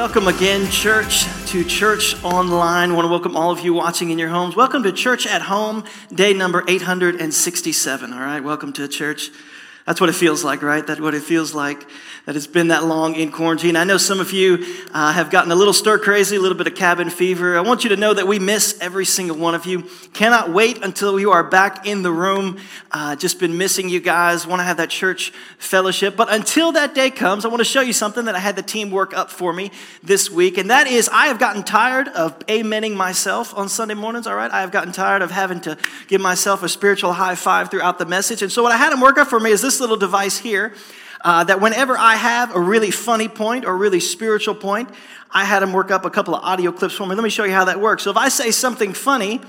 Welcome again, church, to Church Online. I want to welcome all of you watching in your homes. Welcome to Church at Home, day number 867. All right, welcome to church. That's what it feels like, right? That's what it feels like that it's been that long in quarantine. I know some of you uh, have gotten a little stir crazy, a little bit of cabin fever. I want you to know that we miss every single one of you. Cannot wait until you are back in the room. Uh, just been missing you guys. Want to have that church fellowship. But until that day comes, I want to show you something that I had the team work up for me this week. And that is, I have gotten tired of amening myself on Sunday mornings, all right? I have gotten tired of having to give myself a spiritual high five throughout the message. And so what I had them work up for me is this little device here uh, that whenever I have a really funny point or really spiritual point, I had him work up a couple of audio clips for me. Let me show you how that works. So if I say something funny,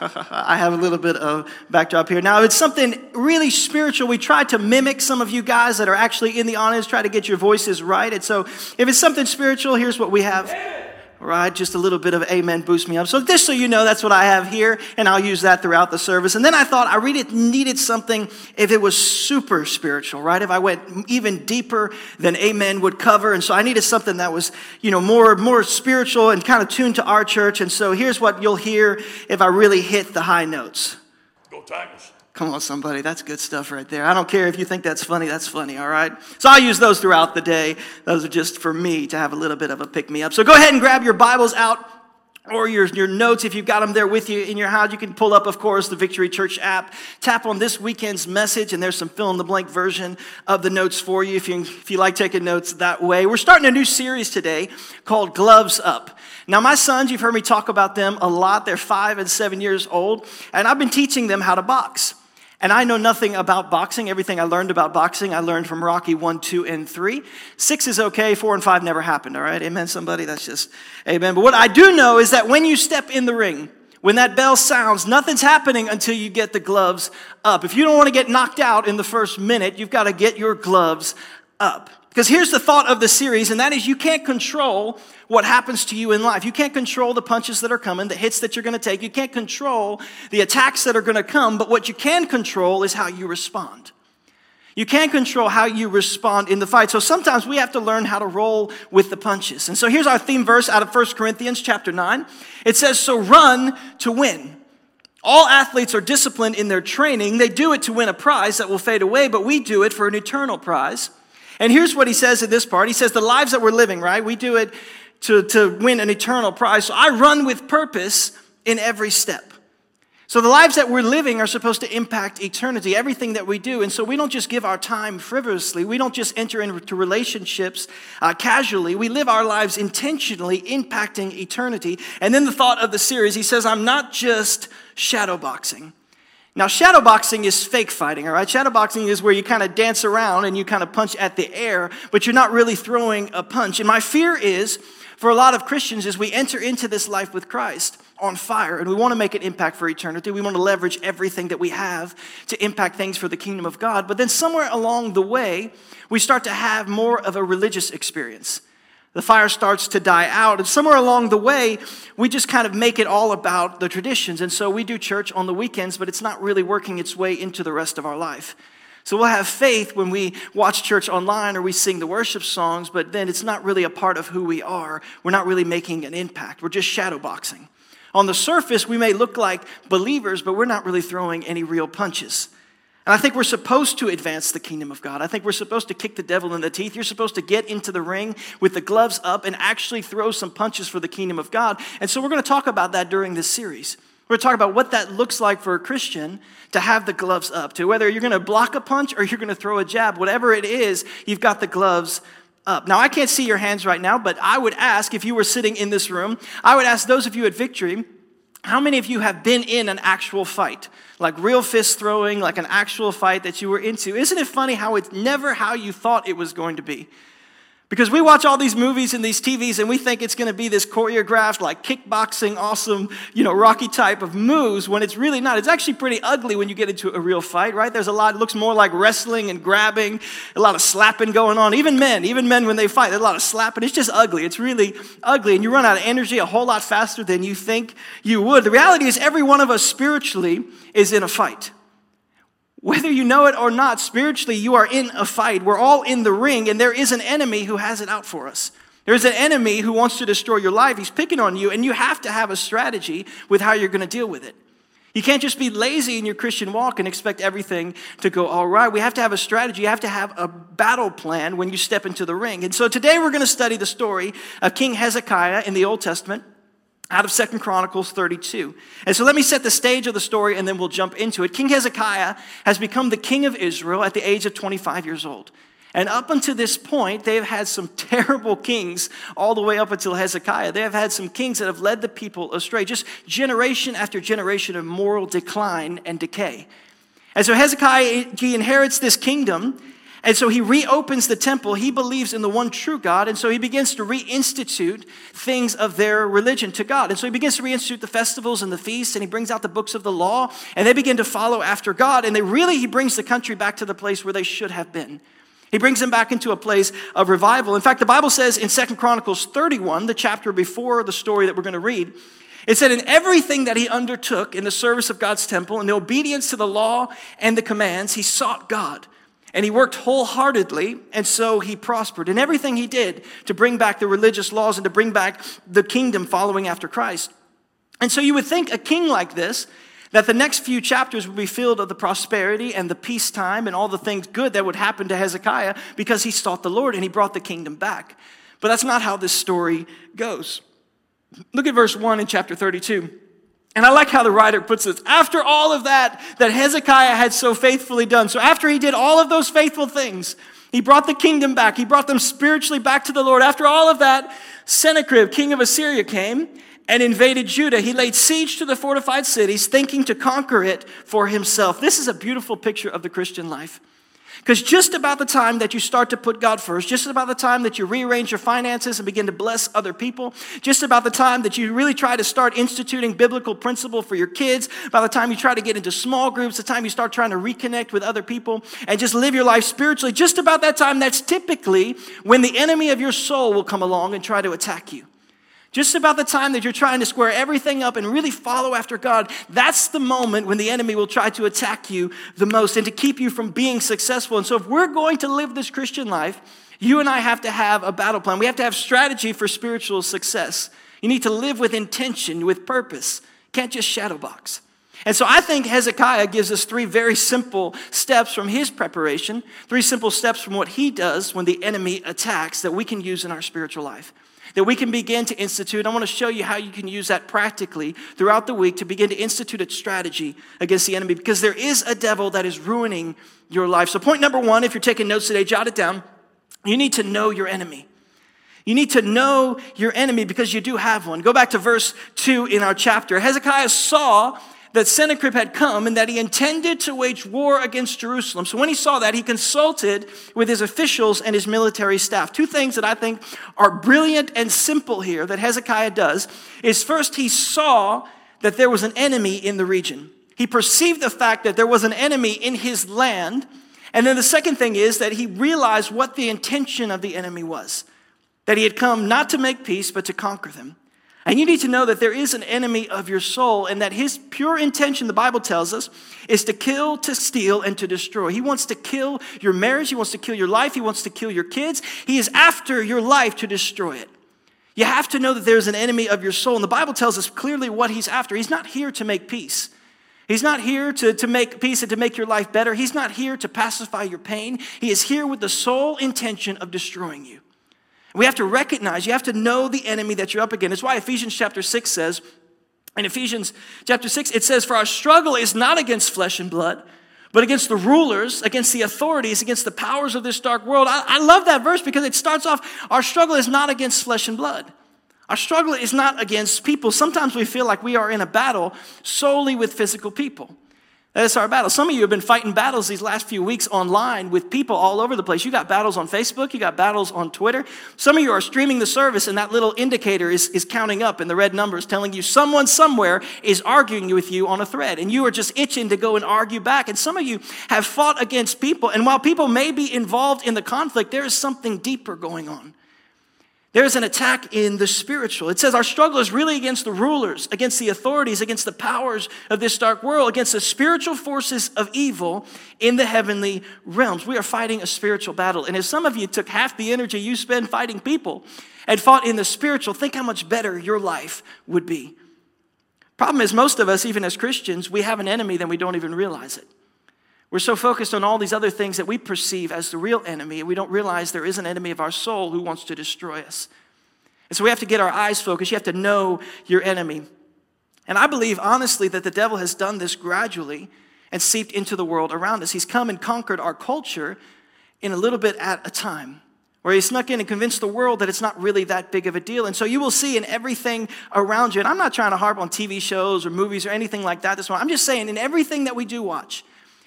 I have a little bit of backdrop here. Now, if it's something really spiritual. We try to mimic some of you guys that are actually in the audience, try to get your voices right. And so, if it's something spiritual, here's what we have right? Just a little bit of amen boost me up. So just so you know, that's what I have here, and I'll use that throughout the service. And then I thought I really needed something if it was super spiritual, right? If I went even deeper than amen would cover. And so I needed something that was, you know, more, more spiritual and kind of tuned to our church. And so here's what you'll hear if I really hit the high notes. Go Tigers. Come on, somebody. That's good stuff right there. I don't care if you think that's funny, that's funny, all right? So I'll use those throughout the day. Those are just for me to have a little bit of a pick me up. So go ahead and grab your Bibles out or your, your notes. If you've got them there with you in your house, you can pull up, of course, the Victory Church app. Tap on this weekend's message, and there's some fill in the blank version of the notes for you if you, if you like taking notes that way. We're starting a new series today called Gloves Up. Now, my sons, you've heard me talk about them a lot. They're five and seven years old, and I've been teaching them how to box. And I know nothing about boxing. Everything I learned about boxing, I learned from Rocky 1, 2, and 3. 6 is okay, 4 and 5 never happened, all right? Amen, somebody? That's just amen. But what I do know is that when you step in the ring, when that bell sounds, nothing's happening until you get the gloves up. If you don't want to get knocked out in the first minute, you've got to get your gloves up. Because here's the thought of the series, and that is you can't control what happens to you in life. You can't control the punches that are coming, the hits that you're going to take. You can't control the attacks that are going to come, but what you can control is how you respond. You can't control how you respond in the fight. So sometimes we have to learn how to roll with the punches. And so here's our theme verse out of 1 Corinthians chapter 9. It says, So run to win. All athletes are disciplined in their training. They do it to win a prize that will fade away, but we do it for an eternal prize. And here's what he says in this part. He says, the lives that we're living, right? We do it to, to win an eternal prize. So I run with purpose in every step. So the lives that we're living are supposed to impact eternity, everything that we do. And so we don't just give our time frivolously. We don't just enter into relationships uh, casually. We live our lives intentionally, impacting eternity. And then the thought of the series, he says, I'm not just shadowboxing. Now, shadowboxing is fake fighting, all right? Shadowboxing is where you kind of dance around and you kind of punch at the air, but you're not really throwing a punch. And my fear is, for a lot of Christians, is we enter into this life with Christ on fire and we want to make an impact for eternity. We want to leverage everything that we have to impact things for the kingdom of God. But then somewhere along the way, we start to have more of a religious experience. The fire starts to die out. And somewhere along the way, we just kind of make it all about the traditions. And so we do church on the weekends, but it's not really working its way into the rest of our life. So we'll have faith when we watch church online or we sing the worship songs, but then it's not really a part of who we are. We're not really making an impact. We're just shadowboxing. On the surface, we may look like believers, but we're not really throwing any real punches. And I think we're supposed to advance the kingdom of God. I think we're supposed to kick the devil in the teeth. You're supposed to get into the ring with the gloves up and actually throw some punches for the kingdom of God. And so we're going to talk about that during this series. We're going to talk about what that looks like for a Christian to have the gloves up, to whether you're going to block a punch or you're going to throw a jab, whatever it is, you've got the gloves up. Now, I can't see your hands right now, but I would ask if you were sitting in this room, I would ask those of you at Victory, how many of you have been in an actual fight? Like real fist throwing, like an actual fight that you were into? Isn't it funny how it's never how you thought it was going to be? Because we watch all these movies and these TVs and we think it's going to be this choreographed, like kickboxing, awesome, you know, Rocky type of moves when it's really not. It's actually pretty ugly when you get into a real fight, right? There's a lot, it looks more like wrestling and grabbing, a lot of slapping going on. Even men, even men when they fight, there's a lot of slapping. It's just ugly. It's really ugly. And you run out of energy a whole lot faster than you think you would. The reality is, every one of us spiritually is in a fight. Whether you know it or not, spiritually, you are in a fight. We're all in the ring, and there is an enemy who has it out for us. There's an enemy who wants to destroy your life. He's picking on you, and you have to have a strategy with how you're going to deal with it. You can't just be lazy in your Christian walk and expect everything to go all right. We have to have a strategy. You have to have a battle plan when you step into the ring. And so today we're going to study the story of King Hezekiah in the Old Testament out of Second Chronicles 32. And so let me set the stage of the story and then we'll jump into it. King Hezekiah has become the king of Israel at the age of 25 years old. And up until this point, they have had some terrible kings all the way up until Hezekiah. They have had some kings that have led the people astray, just generation after generation of moral decline and decay. And so Hezekiah, he inherits this kingdom, and so he reopens the temple. He believes in the one true God. And so he begins to reinstitute things of their religion to God. And so he begins to reinstitute the festivals and the feasts. And he brings out the books of the law. And they begin to follow after God. And they really, he brings the country back to the place where they should have been. He brings them back into a place of revival. In fact, the Bible says in Second Chronicles 31, the chapter before the story that we're going to read, it said, In everything that he undertook in the service of God's temple, in the obedience to the law and the commands, he sought God. And he worked wholeheartedly, and so he prospered in everything he did to bring back the religious laws and to bring back the kingdom following after Christ. And so you would think a king like this, that the next few chapters would be filled of the prosperity and the peacetime and all the things good that would happen to Hezekiah because he sought the Lord and he brought the kingdom back. But that's not how this story goes. Look at verse 1 in chapter 32. And I like how the writer puts this. After all of that, that Hezekiah had so faithfully done, so after he did all of those faithful things, he brought the kingdom back. He brought them spiritually back to the Lord. After all of that, Sennacherib, king of Assyria, came and invaded Judah. He laid siege to the fortified cities, thinking to conquer it for himself. This is a beautiful picture of the Christian life. Because just about the time that you start to put God first, just about the time that you rearrange your finances and begin to bless other people, just about the time that you really try to start instituting biblical principle for your kids, by the time you try to get into small groups, the time you start trying to reconnect with other people and just live your life spiritually, just about that time, that's typically when the enemy of your soul will come along and try to attack you. Just about the time that you're trying to square everything up and really follow after God, that's the moment when the enemy will try to attack you the most and to keep you from being successful. And so, if we're going to live this Christian life, you and I have to have a battle plan. We have to have strategy for spiritual success. You need to live with intention, with purpose. Can't just shadow box. And so I think Hezekiah gives us three very simple steps from his preparation, three simple steps from what he does when the enemy attacks that we can use in our spiritual life that we can begin to institute. I want to show you how you can use that practically throughout the week to begin to institute a strategy against the enemy because there is a devil that is ruining your life. So, point number one, if you're taking notes today, jot it down. You need to know your enemy. You need to know your enemy because you do have one. Go back to verse 2 in our chapter. Hezekiah saw that Sennacherib had come and that he intended to wage war against Jerusalem. So when he saw that, he consulted with his officials and his military staff. Two things that I think are brilliant and simple here that Hezekiah does is first, he saw that there was an enemy in the region. He perceived the fact that there was an enemy in his land. And then the second thing is that he realized what the intention of the enemy was that he had come not to make peace, but to conquer them. And you need to know that there is an enemy of your soul, and that his pure intention, the Bible tells us, is to kill, to steal, and to destroy. He wants to kill your marriage, he wants to kill your life, he wants to kill your kids. He is after your life to destroy it. You have to know that there's an enemy of your soul, and the Bible tells us clearly what he's after. He's not here to make peace. He's not here to, to make peace and to make your life better. He's not here to pacify your pain. He is here with the sole intention of destroying you. We have to recognize, you have to know the enemy that you're up against. It's why Ephesians chapter 6 says, in Ephesians chapter 6, it says, For our struggle is not against flesh and blood, but against the rulers, against the authorities, against the powers of this dark world. I, I love that verse because it starts off, our struggle is not against flesh and blood. Our struggle is not against people. Sometimes we feel like we are in a battle solely with physical people. That's our battle. Some of you have been fighting battles these last few weeks online with people all over the place. You got battles on Facebook, you got battles on Twitter. Some of you are streaming the service, and that little indicator is, is counting up in the red numbers, telling you someone somewhere is arguing with you on a thread, and you are just itching to go and argue back. And some of you have fought against people, and while people may be involved in the conflict, there is something deeper going on. There's an attack in the spiritual. It says our struggle is really against the rulers, against the authorities, against the powers of this dark world, against the spiritual forces of evil in the heavenly realms. We are fighting a spiritual battle. And if some of you took half the energy you spend fighting people and fought in the spiritual, think how much better your life would be. Problem is, most of us, even as Christians, we have an enemy, then we don't even realize it. We're so focused on all these other things that we perceive as the real enemy, and we don't realize there is an enemy of our soul who wants to destroy us. And so we have to get our eyes focused. You have to know your enemy. And I believe, honestly, that the devil has done this gradually and seeped into the world around us. He's come and conquered our culture in a little bit at a time, where he snuck in and convinced the world that it's not really that big of a deal. And so you will see in everything around you, and I'm not trying to harp on TV shows or movies or anything like that this morning. I'm just saying, in everything that we do watch,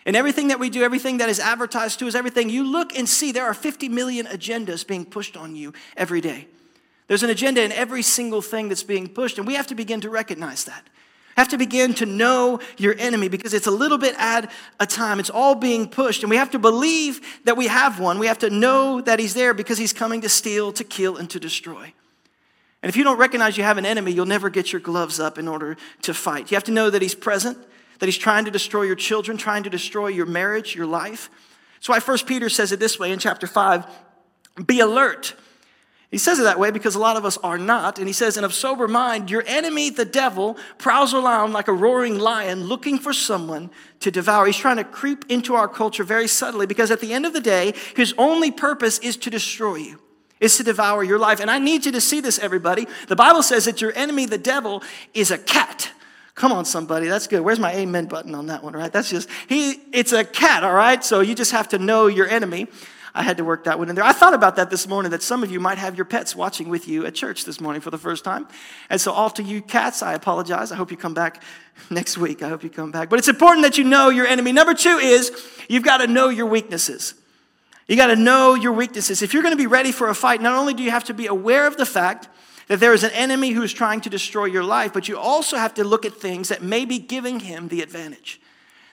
and everything that we do, everything that is advertised to us, everything, you look and see there are 50 million agendas being pushed on you every day. There's an agenda in every single thing that's being pushed, and we have to begin to recognize that. Have to begin to know your enemy because it's a little bit at a time. It's all being pushed, and we have to believe that we have one. We have to know that he's there because he's coming to steal, to kill, and to destroy. And if you don't recognize you have an enemy, you'll never get your gloves up in order to fight. You have to know that he's present that he's trying to destroy your children, trying to destroy your marriage, your life. That's why First Peter says it this way in chapter 5 be alert. He says it that way because a lot of us are not. And he says, and of sober mind, your enemy, the devil, prowls around like a roaring lion looking for someone to devour. He's trying to creep into our culture very subtly because at the end of the day, his only purpose is to destroy you, is to devour your life. And I need you to see this, everybody. The Bible says that your enemy, the devil, is a cat. Come on, somebody. That's good. Where's my amen button on that one, right? That's just, he, it's a cat, all right? So you just have to know your enemy. I had to work that one in there. I thought about that this morning that some of you might have your pets watching with you at church this morning for the first time. And so, all to you cats, I apologize. I hope you come back next week. I hope you come back. But it's important that you know your enemy. Number two is you've got to know your weaknesses. You got to know your weaknesses. If you're going to be ready for a fight, not only do you have to be aware of the fact that there is an enemy who is trying to destroy your life, but you also have to look at things that may be giving him the advantage,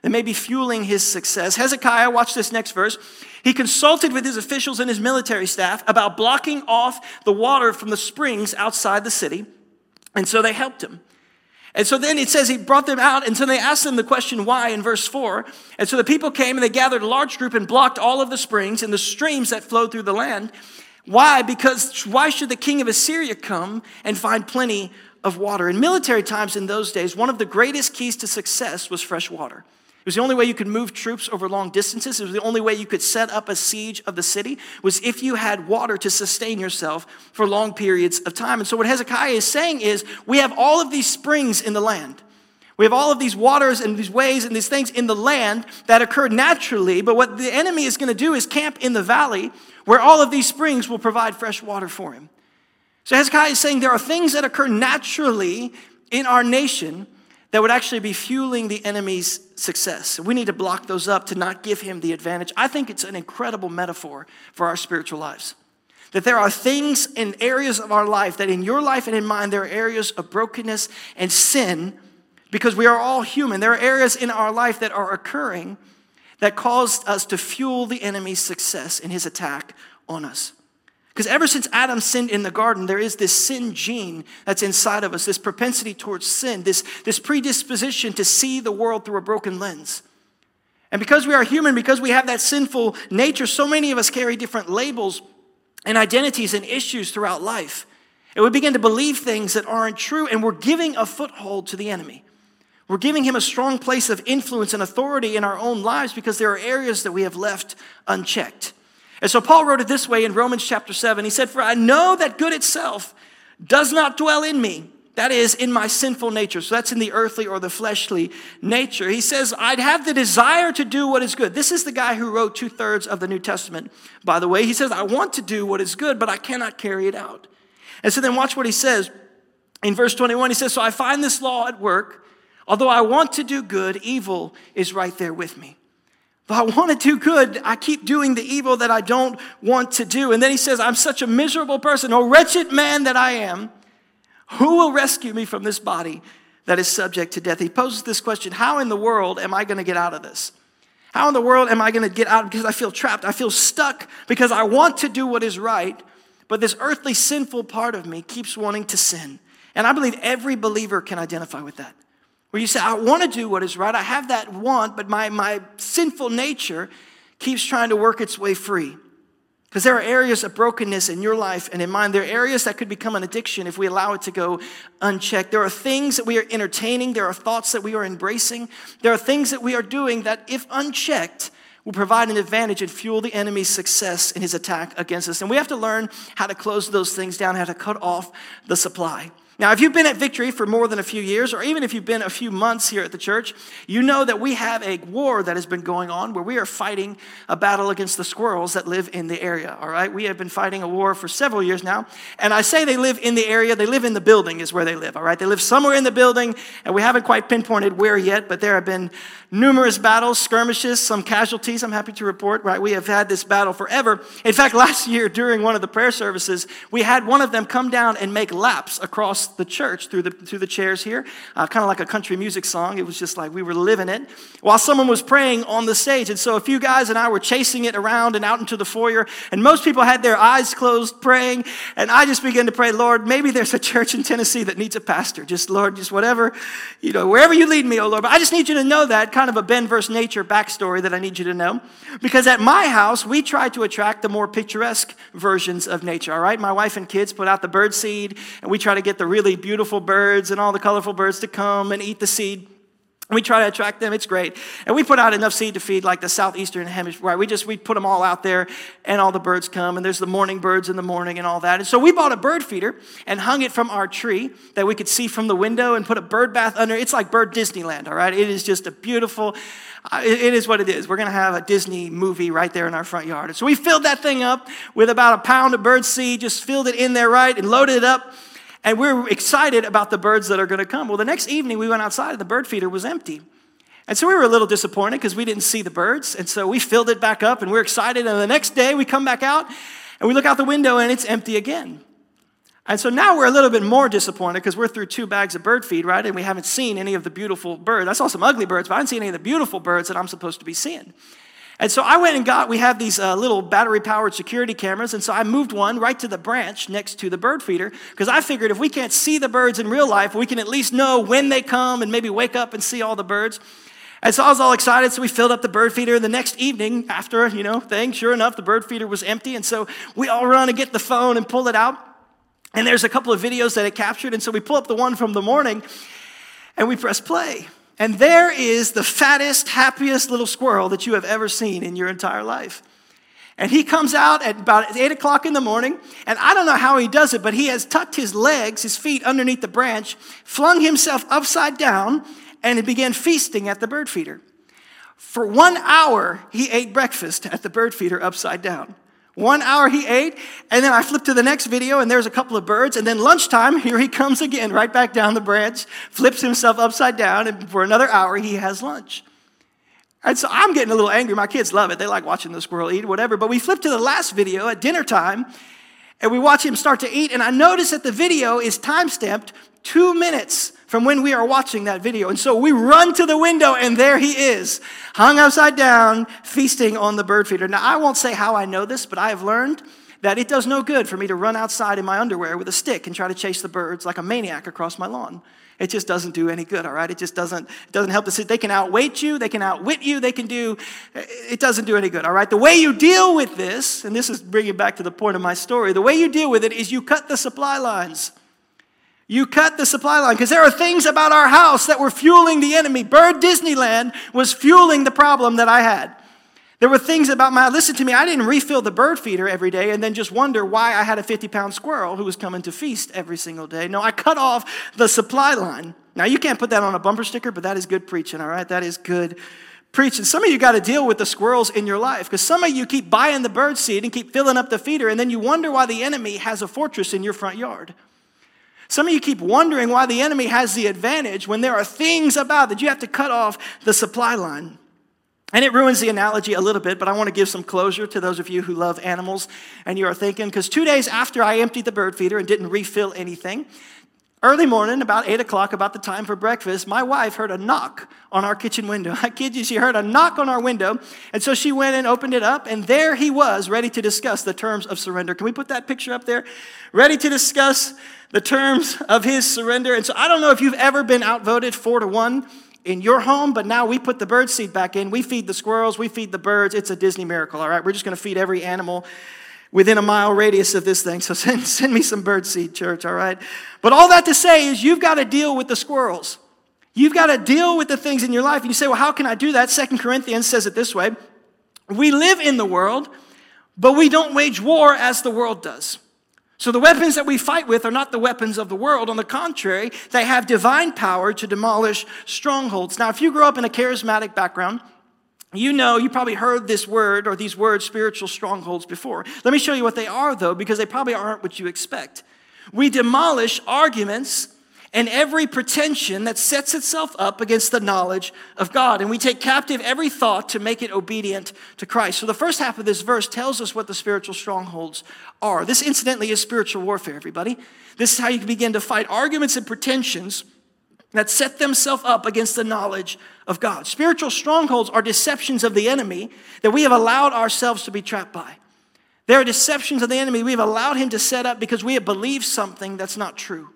that may be fueling his success. Hezekiah, watch this next verse. He consulted with his officials and his military staff about blocking off the water from the springs outside the city, and so they helped him. And so then it says he brought them out, and so they asked them the question why in verse 4. And so the people came and they gathered a large group and blocked all of the springs and the streams that flowed through the land. Why? Because why should the king of Assyria come and find plenty of water? In military times in those days, one of the greatest keys to success was fresh water. It was the only way you could move troops over long distances. It was the only way you could set up a siege of the city was if you had water to sustain yourself for long periods of time. And so what Hezekiah is saying is we have all of these springs in the land. We have all of these waters and these ways and these things in the land that occur naturally, but what the enemy is going to do is camp in the valley where all of these springs will provide fresh water for him. So Hezekiah is saying there are things that occur naturally in our nation that would actually be fueling the enemy's success. We need to block those up to not give him the advantage. I think it's an incredible metaphor for our spiritual lives. That there are things in areas of our life that in your life and in mine, there are areas of brokenness and sin because we are all human. There are areas in our life that are occurring that caused us to fuel the enemy's success in his attack on us. Because ever since Adam sinned in the garden, there is this sin gene that's inside of us, this propensity towards sin, this, this predisposition to see the world through a broken lens. And because we are human, because we have that sinful nature, so many of us carry different labels and identities and issues throughout life. And we begin to believe things that aren't true, and we're giving a foothold to the enemy. We're giving him a strong place of influence and authority in our own lives because there are areas that we have left unchecked. And so Paul wrote it this way in Romans chapter 7. He said, For I know that good itself does not dwell in me. That is, in my sinful nature. So that's in the earthly or the fleshly nature. He says, I'd have the desire to do what is good. This is the guy who wrote two thirds of the New Testament, by the way. He says, I want to do what is good, but I cannot carry it out. And so then watch what he says. In verse 21, he says, So I find this law at work Although I want to do good, evil is right there with me. If I want to do good, I keep doing the evil that I don't want to do. And then he says, I'm such a miserable person, a wretched man that I am. Who will rescue me from this body that is subject to death? He poses this question How in the world am I going to get out of this? How in the world am I going to get out? Because I feel trapped. I feel stuck because I want to do what is right, but this earthly sinful part of me keeps wanting to sin. And I believe every believer can identify with that. Where you say, I want to do what is right, I have that want, but my, my sinful nature keeps trying to work its way free. Because there are areas of brokenness in your life and in mine. There are areas that could become an addiction if we allow it to go unchecked. There are things that we are entertaining. There are thoughts that we are embracing. There are things that we are doing that, if unchecked, will provide an advantage and fuel the enemy's success in his attack against us. And we have to learn how to close those things down, how to cut off the supply. Now, if you've been at Victory for more than a few years, or even if you've been a few months here at the church, you know that we have a war that has been going on where we are fighting a battle against the squirrels that live in the area, all right? We have been fighting a war for several years now. And I say they live in the area, they live in the building, is where they live, all right? They live somewhere in the building, and we haven't quite pinpointed where yet, but there have been numerous battles, skirmishes, some casualties, I'm happy to report, right? We have had this battle forever. In fact, last year during one of the prayer services, we had one of them come down and make laps across the church through the, through the chairs here, uh, kind of like a country music song. It was just like we were living it while someone was praying on the stage. And so a few guys and I were chasing it around and out into the foyer, and most people had their eyes closed praying. And I just began to pray, Lord, maybe there's a church in Tennessee that needs a pastor. Just, Lord, just whatever, you know, wherever you lead me, oh Lord. But I just need you to know that kind of a Ben versus nature backstory that I need you to know. Because at my house, we try to attract the more picturesque versions of nature, all right? My wife and kids put out the bird seed, and we try to get the really beautiful birds and all the colorful birds to come and eat the seed. We try to attract them. It's great. And we put out enough seed to feed like the southeastern hemisphere. Right? We just, we put them all out there and all the birds come and there's the morning birds in the morning and all that. And so we bought a bird feeder and hung it from our tree that we could see from the window and put a bird bath under. It's like bird Disneyland, all right? It is just a beautiful, uh, it is what it is. We're going to have a Disney movie right there in our front yard. And so we filled that thing up with about a pound of bird seed, just filled it in there right and loaded it up. And we're excited about the birds that are going to come. Well, the next evening we went outside and the bird feeder was empty. And so we were a little disappointed because we didn't see the birds. And so we filled it back up and we're excited. And the next day we come back out and we look out the window and it's empty again. And so now we're a little bit more disappointed because we're through two bags of bird feed, right? And we haven't seen any of the beautiful birds. I saw some ugly birds, but I didn't see any of the beautiful birds that I'm supposed to be seeing. And so I went and got, we have these uh, little battery powered security cameras. And so I moved one right to the branch next to the bird feeder because I figured if we can't see the birds in real life, we can at least know when they come and maybe wake up and see all the birds. And so I was all excited. So we filled up the bird feeder. The next evening, after, you know, thing, sure enough, the bird feeder was empty. And so we all run and get the phone and pull it out. And there's a couple of videos that it captured. And so we pull up the one from the morning and we press play. And there is the fattest, happiest little squirrel that you have ever seen in your entire life. And he comes out at about 8 o'clock in the morning, and I don't know how he does it, but he has tucked his legs, his feet underneath the branch, flung himself upside down, and began feasting at the bird feeder. For one hour, he ate breakfast at the bird feeder upside down. One hour he ate, and then I flipped to the next video, and there's a couple of birds. And then lunchtime, here he comes again, right back down the branch, flips himself upside down, and for another hour, he has lunch. And so I'm getting a little angry. My kids love it. They like watching the squirrel eat, whatever. But we flip to the last video at dinner time, and we watch him start to eat. And I notice that the video is time stamped two minutes from when we are watching that video. And so we run to the window, and there he is, hung upside down, feasting on the bird feeder. Now, I won't say how I know this, but I have learned that it does no good for me to run outside in my underwear with a stick and try to chase the birds like a maniac across my lawn. It just doesn't do any good, all right? It just doesn't, it doesn't help the They can outweight you, they can outwit you, they can do, it doesn't do any good, all right? The way you deal with this, and this is bringing back to the point of my story, the way you deal with it is you cut the supply lines. You cut the supply line because there are things about our house that were fueling the enemy. Bird Disneyland was fueling the problem that I had. There were things about my, listen to me, I didn't refill the bird feeder every day and then just wonder why I had a 50 pound squirrel who was coming to feast every single day. No, I cut off the supply line. Now, you can't put that on a bumper sticker, but that is good preaching, all right? That is good preaching. Some of you got to deal with the squirrels in your life because some of you keep buying the bird seed and keep filling up the feeder, and then you wonder why the enemy has a fortress in your front yard. Some of you keep wondering why the enemy has the advantage when there are things about that you have to cut off the supply line. And it ruins the analogy a little bit, but I want to give some closure to those of you who love animals and you are thinking, because two days after I emptied the bird feeder and didn't refill anything, Early morning, about 8 o'clock, about the time for breakfast, my wife heard a knock on our kitchen window. I kid you, she heard a knock on our window. And so she went and opened it up, and there he was, ready to discuss the terms of surrender. Can we put that picture up there? Ready to discuss the terms of his surrender. And so I don't know if you've ever been outvoted four to one in your home, but now we put the bird seed back in. We feed the squirrels, we feed the birds. It's a Disney miracle, all right? We're just going to feed every animal within a mile radius of this thing. So send, send me some birdseed, church, all right? But all that to say is you've got to deal with the squirrels. You've got to deal with the things in your life. And you say, well, how can I do that? Second Corinthians says it this way We live in the world, but we don't wage war as the world does. So the weapons that we fight with are not the weapons of the world. On the contrary, they have divine power to demolish strongholds. Now, if you grew up in a charismatic background, you know, you probably heard this word or these words, spiritual strongholds, before. Let me show you what they are, though, because they probably aren't what you expect. We demolish arguments and every pretension that sets itself up against the knowledge of God. And we take captive every thought to make it obedient to Christ. So the first half of this verse tells us what the spiritual strongholds are. This, incidentally, is spiritual warfare, everybody. This is how you can begin to fight arguments and pretensions that set themselves up against the knowledge of God. Spiritual strongholds are deceptions of the enemy that we have allowed ourselves to be trapped by. There are deceptions of the enemy we have allowed him to set up because we have believed something that's not true.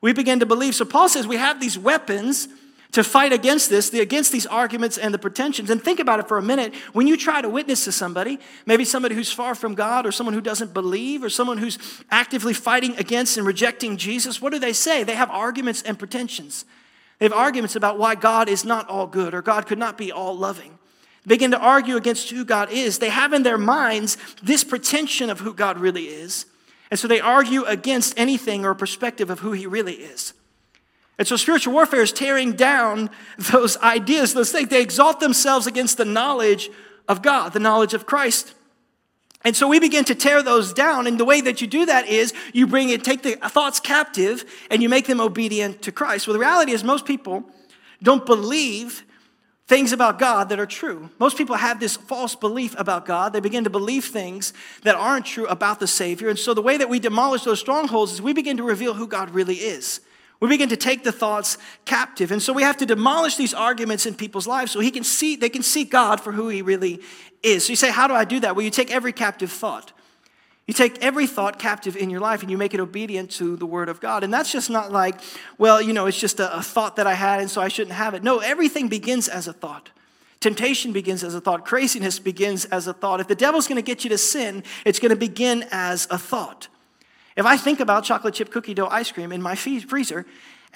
We begin to believe. So Paul says we have these weapons to fight against this, against these arguments and the pretensions. And think about it for a minute. When you try to witness to somebody, maybe somebody who's far from God or someone who doesn't believe or someone who's actively fighting against and rejecting Jesus, what do they say? They have arguments and pretensions. They have arguments about why God is not all good or God could not be all loving. They begin to argue against who God is. They have in their minds this pretension of who God really is. And so they argue against anything or perspective of who he really is. And so spiritual warfare is tearing down those ideas, those things. They exalt themselves against the knowledge of God, the knowledge of Christ. And so we begin to tear those down. And the way that you do that is you bring it, take the thoughts captive and you make them obedient to Christ. Well, the reality is most people don't believe things about God that are true. Most people have this false belief about God. They begin to believe things that aren't true about the Savior. And so the way that we demolish those strongholds is we begin to reveal who God really is. We begin to take the thoughts captive. And so we have to demolish these arguments in people's lives so he can see, they can see God for who he really is. So you say, how do I do that? Well, you take every captive thought. You take every thought captive in your life and you make it obedient to the Word of God. And that's just not like, well, you know, it's just a, a thought that I had and so I shouldn't have it. No, everything begins as a thought. Temptation begins as a thought. Craziness begins as a thought. If the devil's going to get you to sin, it's going to begin as a thought. If I think about chocolate chip cookie dough ice cream in my freezer,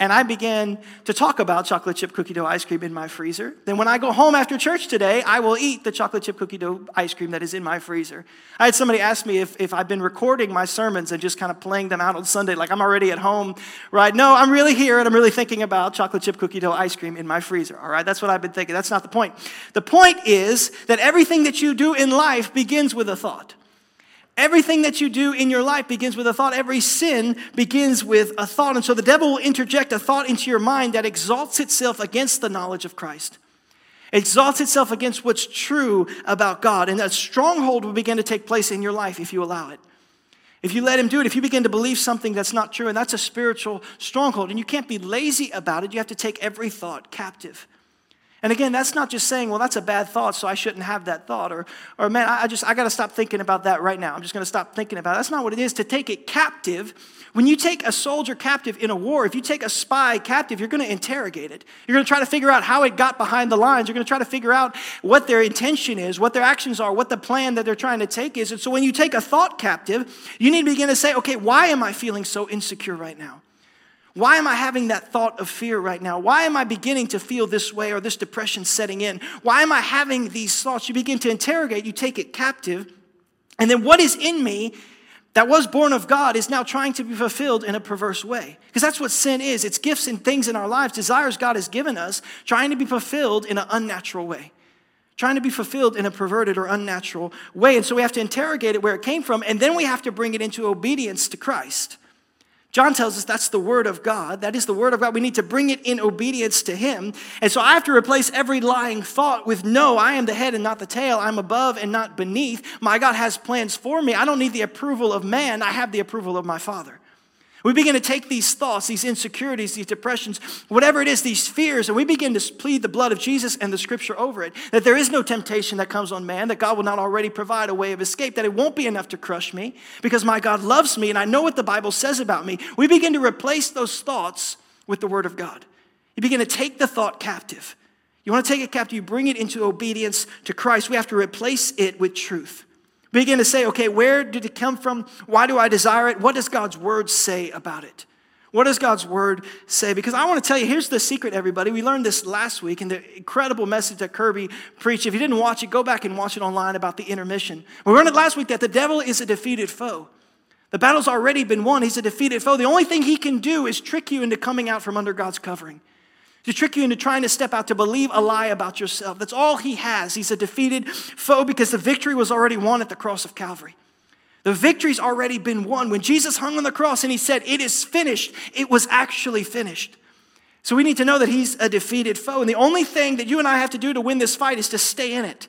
and I begin to talk about chocolate chip cookie dough ice cream in my freezer, then when I go home after church today, I will eat the chocolate chip cookie dough ice cream that is in my freezer. I had somebody ask me if, if I've been recording my sermons and just kind of playing them out on Sunday, like I'm already at home, right? No, I'm really here and I'm really thinking about chocolate chip cookie dough ice cream in my freezer, all right? That's what I've been thinking. That's not the point. The point is that everything that you do in life begins with a thought. Everything that you do in your life begins with a thought. Every sin begins with a thought. And so the devil will interject a thought into your mind that exalts itself against the knowledge of Christ. exalts itself against what's true about God. And that stronghold will begin to take place in your life if you allow it. If you let him do it, if you begin to believe something that's not true, and that's a spiritual stronghold, and you can't be lazy about it, you have to take every thought captive. And again, that's not just saying, well, that's a bad thought, so I shouldn't have that thought. Or, or man, I just, I got to stop thinking about that right now. I'm just to stop thinking about it. That's not what it is to take it captive. When you take a soldier captive in a war, if you take a spy captive, you're to interrogate it. You're to try to figure out how it got behind the lines. You're to try to figure out what their intention is, what their actions are, what the plan that they're trying to take is. And so when you take a thought captive, you need to begin to say, okay, why am I feeling so insecure right now? Why am I having that thought of fear right now? Why am I beginning to feel this way or this depression setting in? Why am I having these thoughts? You begin to interrogate, you take it captive, and then what is in me that was born of God is now trying to be fulfilled in a perverse way. Because that's what sin is it's gifts and things in our lives, desires God has given us, trying to be fulfilled in an unnatural way. Trying to be fulfilled in a perverted or unnatural way. And so we have to interrogate it where it came from, and then we have to bring it into obedience to Christ. John tells us that's the word of God. That is the word of God. We need to bring it in obedience to him. And so I have to replace every lying thought with no, I am the head and not the tail. I'm above and not beneath. My God has plans for me. I don't need the approval of man. I have the approval of my Father. We begin to take these thoughts, these insecurities, these depressions, whatever it is, these fears, and we begin to plead the blood of Jesus and the scripture over it. That there is no temptation that comes on man, that God will not already provide a way of escape, that it won't be enough to crush me because my God loves me and I know what the Bible says about me. We begin to replace those thoughts with the word of God. You begin to take the thought captive. You want to take it captive, you bring it into obedience to Christ. We have to replace it with truth. Begin to say, okay, where did it come from? Why do I desire it? What does God's word say about it? What does God's word say? Because I want to tell you, here's the secret, everybody. We learned this last week in the incredible message that Kirby preached. If you didn't watch it, go back and watch it online about the intermission. We learned it last week that the devil is a defeated foe. The battle's already been won. He's a defeated foe. The only thing he can do is trick you into coming out from under God's covering to trick you into trying to step out to believe a lie about yourself. That's all he has. He's a defeated foe because the victory was already won at the cross of Calvary. The victory's already been won. When Jesus hung on the cross and he said, It is finished, it was actually finished. So we need to know that he's a defeated foe. And the only thing that you and I have to do to win this fight is to stay in it.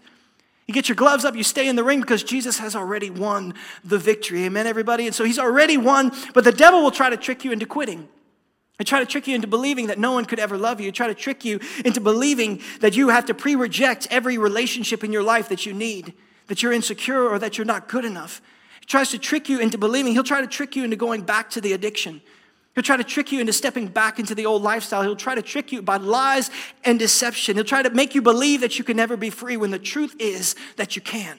You get your gloves up, you stay in the ring because Jesus has already won the victory. Amen, everybody? And so he's already won, but the devil will try to trick you into quitting. They try to trick you into believing that no one could ever love you. They try to trick you into believing that you have to pre reject every relationship in your life that you need, that you're insecure or that you're not good enough. He tries to trick you into believing. He'll try to trick you into going back to the addiction. He'll try to trick you into stepping back into the old lifestyle. He'll try to trick you by lies and deception. He'll try to make you believe that you can never be free when the truth is that you can.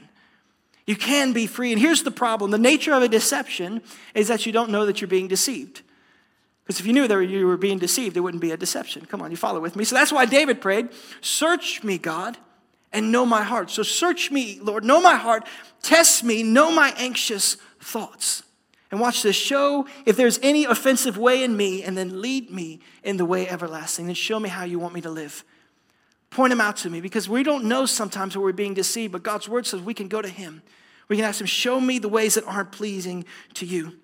You can be free. And here's the problem the nature of a deception is that you don't know that you're being deceived. Because if you knew that you were being deceived, it wouldn't be a deception. Come on, you follow with me. So that's why David prayed, Search me, God, and know my heart. So search me, Lord, know my heart, test me, know my anxious thoughts. And watch this. Show if there's any offensive way in me, and then lead me in the way everlasting. And show me how you want me to live. Point them out to me because we don't know sometimes where we're being deceived, but God's word says we can go to Him. We can ask Him, Show me the ways that aren't pleasing to you.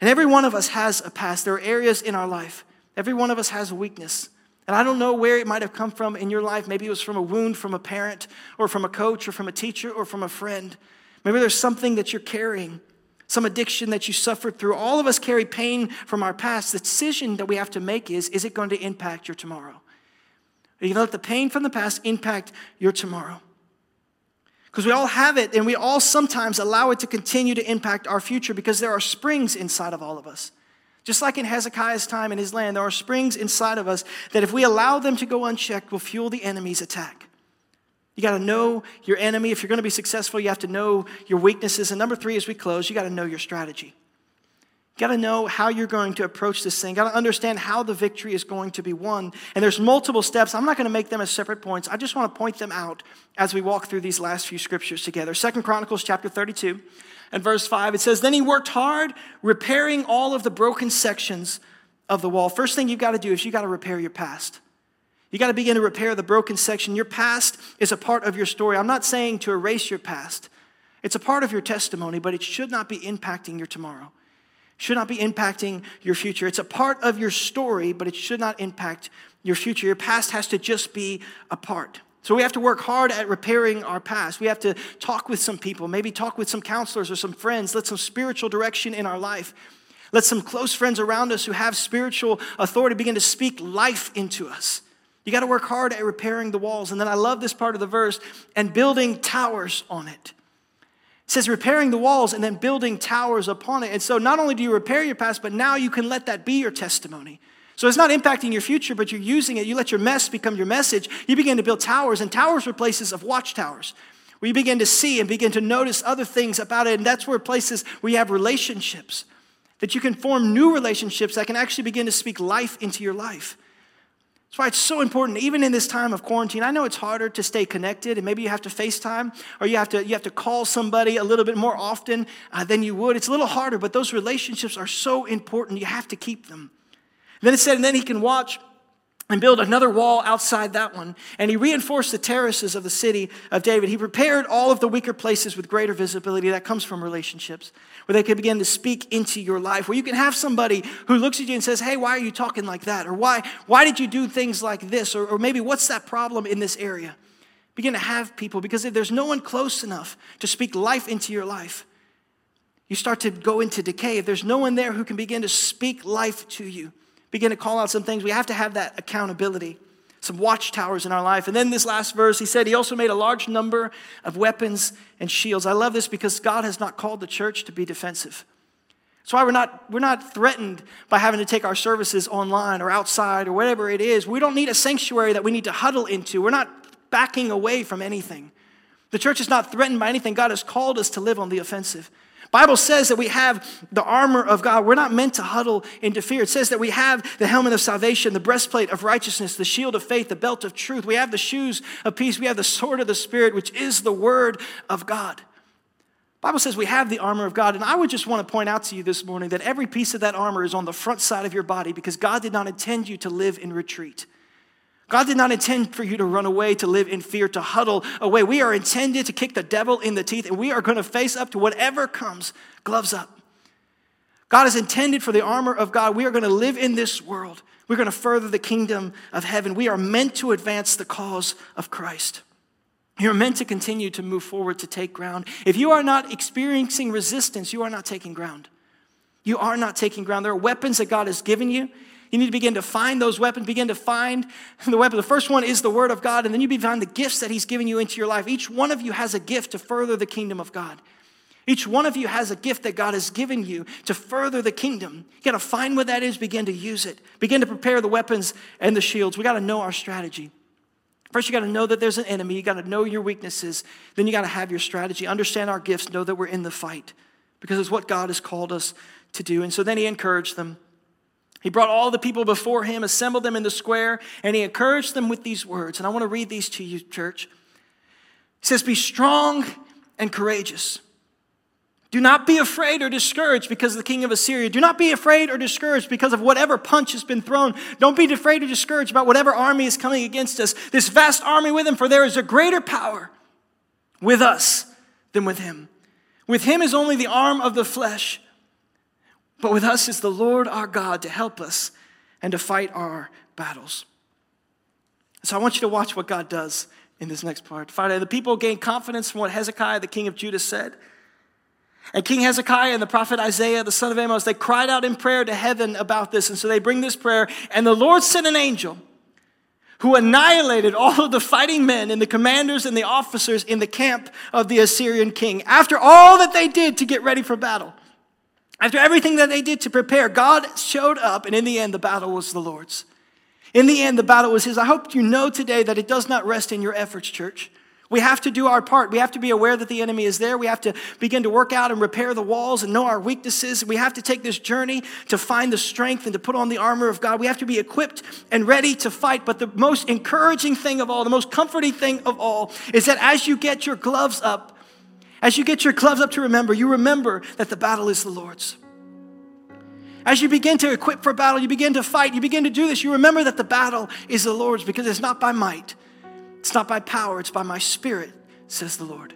And every one of us has a past. There are areas in our life. Every one of us has a weakness. And I don't know where it might have come from in your life. Maybe it was from a wound from a parent, or from a coach, or from a teacher, or from a friend. Maybe there's something that you're carrying, some addiction that you suffered through. All of us carry pain from our past. The decision that we have to make is is it going to impact your tomorrow? Are you going to let the pain from the past impact your tomorrow? Because we all have it and we all sometimes allow it to continue to impact our future because there are springs inside of all of us. Just like in Hezekiah's time in his land, there are springs inside of us that if we allow them to go unchecked will fuel the enemy's attack. You got to know your enemy. If you're going to be successful, you have to know your weaknesses. And number three, as we close, you got to know your strategy. Got to know how you're going to approach this thing. Got to understand how the victory is going to be won. And there's multiple steps. I'm not going to make them as separate points. I just want to point them out as we walk through these last few scriptures together. Second Chronicles chapter 32 and verse 5 it says, "Then he worked hard repairing all of the broken sections of the wall." First thing you've got to do is you got to repair your past. You got to begin to repair the broken section. Your past is a part of your story. I'm not saying to erase your past. It's a part of your testimony, but it should not be impacting your tomorrow should not be impacting your future. It's a part of your story, but it should not impact your future. Your past has to just be a part. So we have to work hard at repairing our past. We have to talk with some people, maybe talk with some counselors or some friends, let some spiritual direction in our life. Let some close friends around us who have spiritual authority begin to speak life into us. You got to work hard at repairing the walls. And then I love this part of the verse and building towers on it. Says repairing the walls and then building towers upon it. And so not only do you repair your past, but now you can let that be your testimony. So it's not impacting your future, but you're using it. You let your mess become your message. You begin to build towers, and towers are places of watchtowers where you begin to see and begin to notice other things about it. And that's where places where you have relationships, that you can form new relationships that can actually begin to speak life into your life. That's why it's so important, even in this time of quarantine. I know it's harder to stay connected, and maybe you have to FaceTime or you have to, you have to call somebody a little bit more often uh, than you would. It's a little harder, but those relationships are so important. You have to keep them. And then it said, and then he can watch and build another wall outside that one. And he reinforced the terraces of the city of David. He prepared all of the weaker places with greater visibility that comes from relationships, where they can begin to speak into your life, where you can have somebody who looks at you and says, Hey, why are you talking like that? Or why, why did you do things like this? Or, or maybe what's that problem in this area? Begin to have people because if there's no one close enough to speak life into your life, You start to go into decay. If there's no one there who can begin to speak life to you, begin to call out some things, we have to have that accountability, some watchtowers in our life. And then this last verse, he said, He also made a large number of weapons and shields. I love this because God has not called the church to be defensive. That's why we're not, we're not threatened by having to take our services online or outside or whatever it is. We don't need a sanctuary that we need to huddle into. We're not backing away from anything. The church is not threatened by anything. God has called us to live on the offensive. Bible says that we have the armor of God. We're not meant to huddle into fear. It says that we have the helmet of salvation, the breastplate of righteousness, the shield of faith, the belt of truth. We have the shoes of peace. We have the sword of the Spirit, which is the word of God. Bible says we have the armor of God, and I would just want to point out to you this morning that every piece of that armor is on the front side of your body because God did not intend you to live in retreat. God did not intend for you to run away, to live in fear, to huddle away. We are intended to kick the devil in the teeth, and we are going to face up to whatever comes, gloves up. God is intended for the armor of God. We are going to live in this world. We're going to further the kingdom of heaven. We are meant to advance the cause of Christ. You're meant to continue to move forward to take ground. If you are not experiencing resistance, you are not taking ground. You are not taking ground. There are weapons that God has given you. You need to begin to find those weapons, begin to find the weapon. The first one is the Word of God, and then you find the gifts that He's given you into your life. Each one of you has a gift to further the kingdom of God. Each one of you has a gift that God has given you to further the kingdom. You got to find what that is, begin to use it, begin to prepare the weapons and the shields. We got to know our strategy. First, you got to know that there's an enemy. You got to know your weaknesses. Then, you got to have your strategy. Understand our gifts. Know that we're in the fight because it's what God has called us to do. And so then he encouraged them. He brought all the people before him, assembled them in the square, and he encouraged them with these words. And I want to read these to you, church. He says, Be strong and courageous. Do not be afraid or discouraged because of the king of Assyria. Do not be afraid or discouraged because of whatever punch has been thrown. Don't be afraid or discouraged about whatever army is coming against us. This vast army with him, for there is a greater power with us than with him. With him is only the arm of the flesh, but with us is the Lord our God to help us and to fight our battles. So I want you to watch what God does in this next part. Finally, the people gained confidence from what Hezekiah, the king of Judah, said. And King Hezekiah and the prophet Isaiah, the son of Amos, they cried out in prayer to heaven about this. And so they bring this prayer. And the Lord sent an angel who annihilated all of the fighting men and the commanders and the officers in the camp of the Assyrian king. After all that they did to get ready for battle, after everything that they did to prepare, God showed up. And in the end, the battle was the Lord's. In the end, the battle was his. I hope you know today that it does not rest in your efforts, church. We have to do our part. We have to be aware that the enemy is there. We have to begin to work out and repair the walls and know our weaknesses. We have to take this journey to find the strength and to put on the armor of God. We have to be equipped and ready to fight. But the most encouraging thing of all, the most comforting thing of all, is that as you get your gloves up, as you get your gloves up to remember, you remember that the battle is the Lord's. As you begin to equip for battle, you begin to fight, you begin to do this, you remember that the battle is the Lord's because it's not by might, it's not by power, it's by my spirit, says the Lord.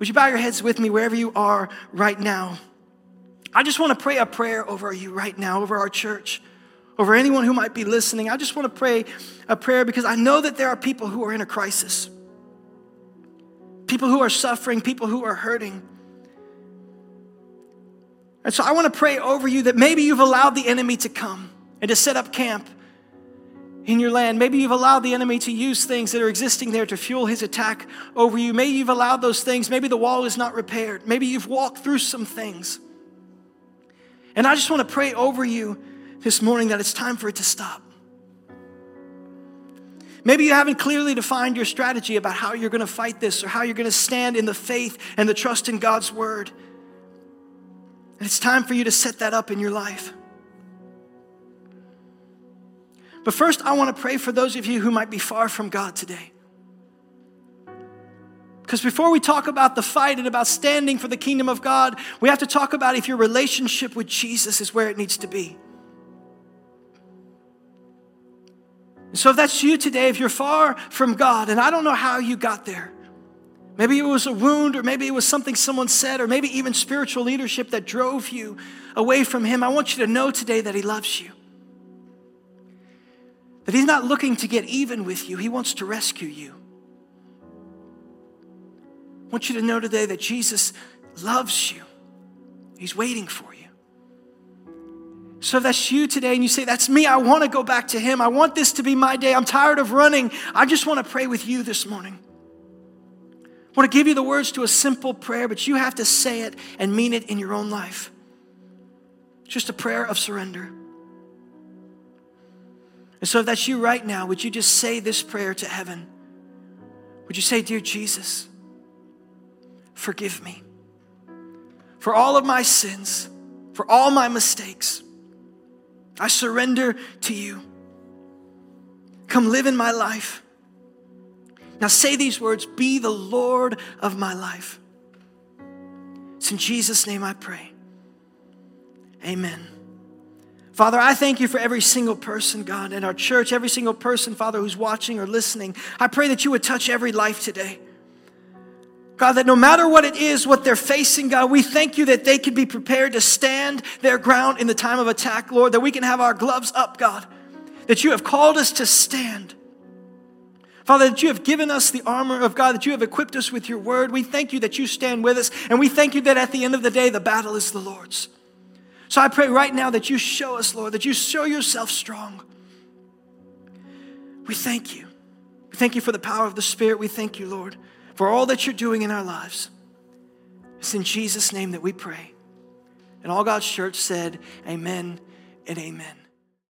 Would you bow your heads with me wherever you are right now? I just want to pray a prayer over you right now, over our church, over anyone who might be listening. I just want to pray a prayer because I know that there are people who are in a crisis, people who are suffering, people who are hurting. And so I want to pray over you that maybe you've allowed the enemy to come and to set up camp in your land. Maybe you've allowed the enemy to use things that are existing there to fuel his attack over you. Maybe you've allowed those things. Maybe the wall is not repaired. Maybe you've walked through some things. And I just want to pray over you this morning that it's time for it to stop. Maybe you haven't clearly defined your strategy about how you're going to fight this or how you're going to stand in the faith and the trust in God's word. And it's time for you to set that up in your life. But first, I want to pray for those of you who might be far from God today. Because before we talk about the fight and about standing for the kingdom of God, we have to talk about if your relationship with Jesus is where it needs to be. So, if that's you today, if you're far from God, and I don't know how you got there, maybe it was a wound, or maybe it was something someone said, or maybe even spiritual leadership that drove you away from Him, I want you to know today that He loves you. That He's not looking to get even with you, He wants to rescue you. I want you to know today that Jesus loves you. He's waiting for you. So if that's you today and you say, That's me, I want to go back to Him. I want this to be my day. I'm tired of running. I just want to pray with you this morning. I want to give you the words to a simple prayer, but you have to say it and mean it in your own life. It's just a prayer of surrender. And so if that's you right now, would you just say this prayer to heaven? Would you say, Dear Jesus, forgive me for all of my sins, for all my mistakes. I surrender to you. Come live in my life. Now say these words Be the Lord of my life. It's in Jesus' name I pray. Amen. Father, I thank you for every single person, God, in our church, every single person, Father, who's watching or listening. I pray that you would touch every life today. God, that no matter what it is, what they're facing, God, we thank you that they can be prepared to stand their ground in the time of attack, Lord, that we can have our gloves up, God, that you have called us to stand. Father, that you have given us the armor of God, that you have equipped us with your word. We thank you that you stand with us, and we thank you that at the end of the day, the battle is the Lord's. So I pray right now that you show us, Lord, that you show yourself strong. We thank you. We thank you for the power of the Spirit. We thank you, Lord for all that you're doing in our lives. It's in Jesus' name that we pray. And all God's church said, Amen and amen.